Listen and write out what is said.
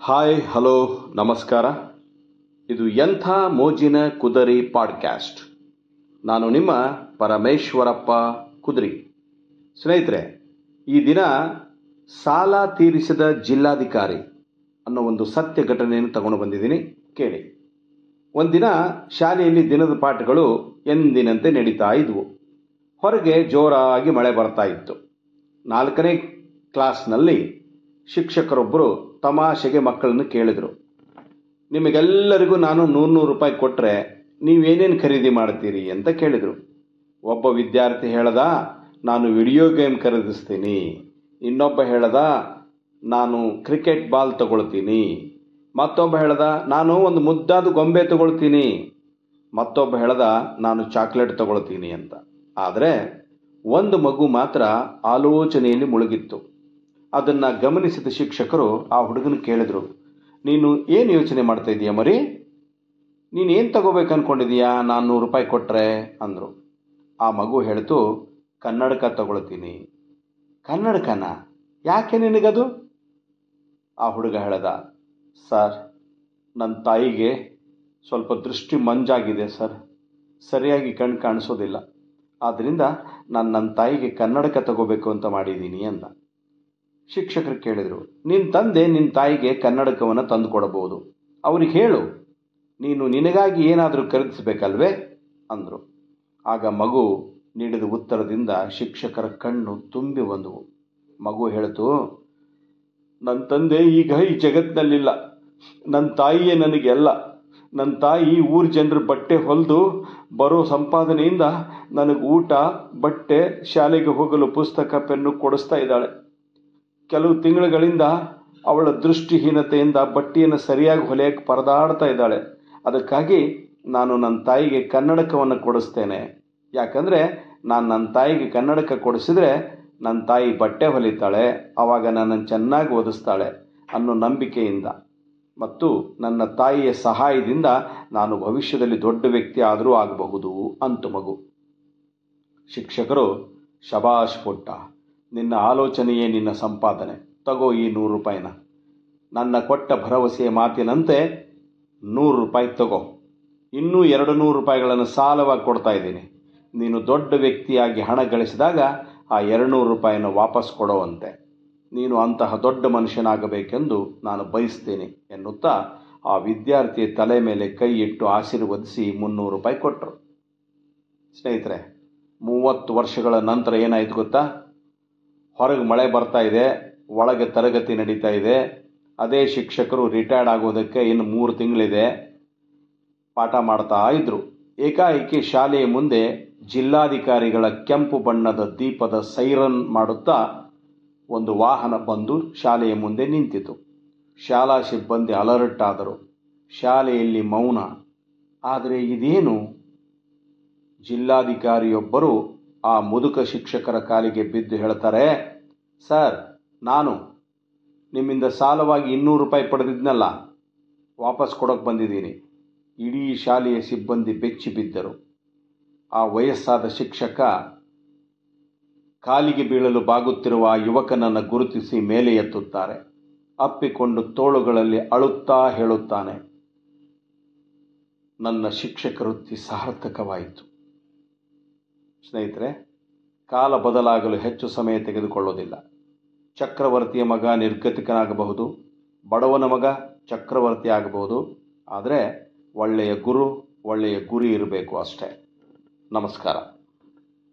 Hi hello ನಮಸ್ಕಾರ. ಇದು ಎಂಥ ಮೋಜಿನ ಕುದರಿ ಪಾಡ್ಕ್ಯಾಸ್ಟ್ ನಾನು ನಿಮ್ಮ ಪರಮೇಶ್ವರಪ್ಪ ಕುದರಿ. ಸ್ನೇಹಿತರೆ, ಈ ದಿನ ಸಾಲ ತೀರಿಸಿದ ಜಿಲ್ಲಾಧಿಕಾರಿ ಅನ್ನೋ ಒಂದು ಸತ್ಯ ಘಟನೆಯನ್ನು ತಗೊಂಡು ಬಂದಿದ್ದೀನಿ, ಕೇಳಿ. ಒಂದಿನ ಶಾಲೆಯಲ್ಲಿ ದಿನದ ಪಾಠಗಳು ಎಂದಿನಂತೆ ನಡೀತಾ ಇದ್ವು. ಹೊರಗೆ ಜೋರಾಗಿ ಮಳೆ ಬರ್ತಾ ಇತ್ತು. ನಾಲ್ಕನೇ ಕ್ಲಾಸ್ನಲ್ಲಿ ಶಿಕ್ಷಕರೊಬ್ಬರು ತಮಾಷೆಗೆ ಮಕ್ಕಳನ್ನು ಕೇಳಿದರು. ನಿಮಗೆಲ್ಲರಿಗೂ ನಾನು ನೂರು ನೂರು ರೂಪಾಯಿ ಕೊಟ್ಟರೆ ನೀವೇನೇನು ಖರೀದಿ ಮಾಡ್ತೀರಿ ಅಂತ ಕೇಳಿದರು. ಒಬ್ಬ ವಿದ್ಯಾರ್ಥಿ ಹೇಳ್ದ, ನಾನು ವಿಡಿಯೋ ಗೇಮ್ ಖರೀದಿಸ್ತೀನಿ. ಇನ್ನೊಬ್ಬ ಹೇಳ್ದ, ನಾನು ಕ್ರಿಕೆಟ್ ಬಾಲ್ ತಗೊಳ್ತೀನಿ. ಮತ್ತೊಬ್ಬ ಹೇಳ್ದ, ನಾನು ಒಂದು ಮುದ್ದಾದ ಗೊಂಬೆ ತಗೊಳ್ತೀನಿ. ಮತ್ತೊಬ್ಬ ಹೇಳ್ದ, ನಾನು ಚಾಕ್ಲೇಟ್ ತಗೊಳ್ತೀನಿ ಅಂತ. ಆದರೆ ಒಂದು ಮಗು ಮಾತ್ರ ಆಲೋಚನೆಯಲ್ಲಿ ಮುಳುಗಿತ್ತು. ಅದನ್ನು ಗಮನಿಸಿದ ಶಿಕ್ಷಕರು ಆ ಹುಡುಗನ ಕೇಳಿದರು, ನೀನು ಏನು ಯೋಚನೆ ಮಾಡ್ತಾ ಇದೀಯ ಮರಿ? ನೀನು ಏನು ತಗೋಬೇಕು ಅಂದ್ಕೊಂಡಿದೀಯಾ ನಾನು ನೂರು ರೂಪಾಯಿ ಕೊಟ್ಟರೆ ಅಂದರು. ಆ ಮಗು ಹೇಳ್ತು, ಕನ್ನಡಕ ತಗೊಳ್ತೀನಿ. ಕನ್ನಡಕನ? ಯಾಕೆ ನಿನಗದು? ಆ ಹುಡುಗ ಹೇಳ್ದ, ಸರ್ ನನ್ನ ತಾಯಿಗೆ ಸ್ವಲ್ಪ ದೃಷ್ಟಿ ಮಂಜಾಗಿದೆ ಸರ್. ಸರಿಯಾಗಿ ಕಣ್ಣು ಕಾಣಿಸೋದಿಲ್ಲ. ಆದ್ದರಿಂದ ನಾನು ನನ್ನ ತಾಯಿಗೆ ಕನ್ನಡಕ ತಗೋಬೇಕು ಅಂತ ಮಾಡಿದ್ದೀನಿ ಅಂದ. ಶಿಕ್ಷಕರು ಕೇಳಿದರು ನಿನ್ನ ತಂದೆ ನಿನ್ನ ತಾಯಿಗೆ ಕನ್ನಡಕವನ್ನು ತಂದು ಕೊಡಬಹುದು ಅವ್ರಿಗೆ ಹೇಳು, ನೀನು ನಿನಗಾಗಿ ಏನಾದರೂ ಖರೀದಿಸಬೇಕಲ್ವೇ? ಅಂದರು. ಆಗ ಮಗು ನೀಡಿದ ಉತ್ತರದಿಂದ ಶಿಕ್ಷಕರ ಕಣ್ಣು ತುಂಬಿ ಬಂದವು. ಮಗು ಹೇಳಿತು ನನ್ನ ತಂದೆ ಈಗ ಈ ಜಗತ್ತಿನಲ್ಲಿಲ್ಲ ನನ್ನ ತಾಯಿಯೇ ನನಗೆ ಎಲ್ಲ ನನ್ನ ತಾಯಿ ಊರ ಜನರ ಬಟ್ಟೆ ಹೊಲಿದು ಬರೋ ಸಂಪಾದನೆಯಿಂದ ನನಗೆ ಊಟ, ಬಟ್ಟೆ, ಶಾಲೆಗೆ ಹೋಗಲು ಪುಸ್ತಕ, ಪೆನ್ನು ಕೊಡಿಸ್ತಾ ಇದ್ದಾಳೆ. ಕೆಲವು ತಿಂಗಳುಗಳಿಂದ ಅವಳ ದೃಷ್ಟಿಹೀನತೆಯಿಂದ ಬಟ್ಟೆಯನ್ನು ಸರಿಯಾಗಿ ಹೊಲೆಯಕ್ಕೆ ಪರದಾಡ್ತಾ ಇದ್ದಾಳೆ. ಅದಕ್ಕಾಗಿ ನಾನು ನನ್ನ ತಾಯಿಗೆ ಕನ್ನಡಕವನ್ನು ಕೊಡಿಸ್ತೇನೆ. ಯಾಕಂದರೆ ನಾನು ನನ್ನ ತಾಯಿಗೆ ಕನ್ನಡಕ ಕೊಡಿಸಿದ್ರೆ ನನ್ನ ತಾಯಿ ಬಟ್ಟೆ ಹೊಲಿತಾಳೆ ಆವಾಗ ನನ್ನನ್ನು ಚೆನ್ನಾಗಿ ಓದಿಸ್ತಾಳೆ ಅನ್ನೋ ನಂಬಿಕೆಯಿಂದ. ಮತ್ತು ನನ್ನ ತಾಯಿಯ ಸಹಾಯದಿಂದ ನಾನು ಭವಿಷ್ಯದಲ್ಲಿ ದೊಡ್ಡ ವ್ಯಕ್ತಿ ಆದರೂ ಆಗಬಹುದು, ಅಂತ ಮಗು. ಶಿಕ್ಷಕರು ಶಬಾಷ್ ಪುಟ್ಟ. ನಿನ್ನ ಆಲೋಚನೆಯೇ ನಿನ್ನ ಸಂಪಾದನೆ. ತಗೋ ಈ ನೂರು ರೂಪಾಯಿನ. ನನ್ನ ಕೊಟ್ಟ ಭರವಸೆಯ ಮಾತಿನಂತೆ ನೂರು ರೂಪಾಯಿ ತಗೋ. ಇನ್ನೂ ಎರಡು ನೂರು ರೂಪಾಯಿಗಳನ್ನು ಸಾಲವಾಗಿ ಕೊಡ್ತಾ ಇದ್ದೀನಿ. ನೀನು ದೊಡ್ಡ ವ್ಯಕ್ತಿಯಾಗಿ ಹಣ ಗಳಿಸಿದಾಗ ಆ ಎರಡುನೂರು ರೂಪಾಯಿಯನ್ನು ವಾಪಸ್ ಕೊಡುವಂತೆ. ನೀನು ಅಂತಹ ದೊಡ್ಡ ಮನುಷ್ಯನಾಗಬೇಕೆಂದು ನಾನು ಬಯಸ್ತೇನೆ ಎನ್ನುತ್ತಾ ಆ ವಿದ್ಯಾರ್ಥಿ ತಲೆ ಮೇಲೆ ಕೈ ಇಟ್ಟು ಆಶೀರ್ವದಿಸಿ ಮುನ್ನೂರು ರೂಪಾಯಿ ಕೊಟ್ಟರು ಸ್ನೇಹಿತರೆ, ಮೂವತ್ತು ವರ್ಷಗಳ ನಂತರ ಏನಾಯಿತು ಗೊತ್ತಾ? ಹೊರಗೆ ಮಳೆ ಬರ್ತಾ ಇದೆ, ಒಳಗೆ ತರಗತಿ ನಡೀತಾ ಇದೆ. ಅದೇ ಶಿಕ್ಷಕರು ರಿಟೈರ್ಡ್ ಆಗೋದಕ್ಕೆ ಇನ್ನು ಮೂರು ತಿಂಗಳಿದೆ ಪಾಠ ಮಾಡ್ತಾ ಇದ್ರು. ಏಕಾಏಕಿ ಶಾಲೆಯ ಮುಂದೆ ಜಿಲ್ಲಾಧಿಕಾರಿಗಳ ಕೆಂಪು ಬಣ್ಣದ ದೀಪದ ಸೈರನ್ ಮಾಡುತ್ತಾ ಒಂದು ವಾಹನ ಬಂದು ಶಾಲೆಯ ಮುಂದೆ ನಿಂತಿತು. ಶಾಲಾ ಸಿಬ್ಬಂದಿ ಅಲರ್ಟ್ ಆದರು. ಶಾಲೆಯಲ್ಲಿ ಮೌನ. ಆದರೆ ಇದೇನು? ಜಿಲ್ಲಾಧಿಕಾರಿಯೊಬ್ಬರು ಆ ಮುದುಕ ಶಿಕ್ಷಕರ ಕಾಲಿಗೆ ಬಿದ್ದು ಹೇಳ್ತಾರೆ, ಸರ್, ನಾನು ನಿಮ್ಮಿಂದ ಸಾಲವಾಗಿ ಇನ್ನೂರು ರೂಪಾಯಿ ಪಡೆದಿದ್ನಲ್ಲ, ವಾಪಸ್ ಕೊಡೋಕೆ ಬಂದಿದ್ದೀನಿ. ಇಡೀ ಶಾಲೆಯ ಸಿಬ್ಬಂದಿ ಬೆಚ್ಚಿ ಬಿದ್ದರು. ಆ ವಯಸ್ಸಾದ ಶಿಕ್ಷಕ ಕಾಲಿಗೆ ಬೀಳಲು ಬಾಗುತ್ತಿರುವ ಆ ಯುವಕನನ್ನು ಗುರುತಿಸಿ ಮೇಲೆ ಎತ್ತುತ್ತಾರೆ. ಅಪ್ಪಿಕೊಂಡು ತೋಳುಗಳಲ್ಲಿ ಅಳುತ್ತಾ ಹೇಳುತ್ತಾನೆ, ನನ್ನ ಶಿಕ್ಷಕ ವೃತ್ತಿ ಸಾರ್ಥಕವಾಯಿತು. ಸ್ನೇಹಿತರೆ, ಕಾಲ ಬದಲಾಗಲು ಹೆಚ್ಚು ಸಮಯ ತೆಗೆದುಕೊಳ್ಳೋದಿಲ್ಲ. ಚಕ್ರವರ್ತಿಯ ಮಗ ನಿರ್ಗತಿಕನಾಗಬಹುದು, ಬಡವನ ಮಗ ಚಕ್ರವರ್ತಿ ಆಗಬಹುದು, ಆದರೆ ಒಳ್ಳೆಯ ಗುರು, ಒಳ್ಳೆಯ ಗುರಿ ಇರಬೇಕು ಅಷ್ಟೇ. ನಮಸ್ಕಾರ.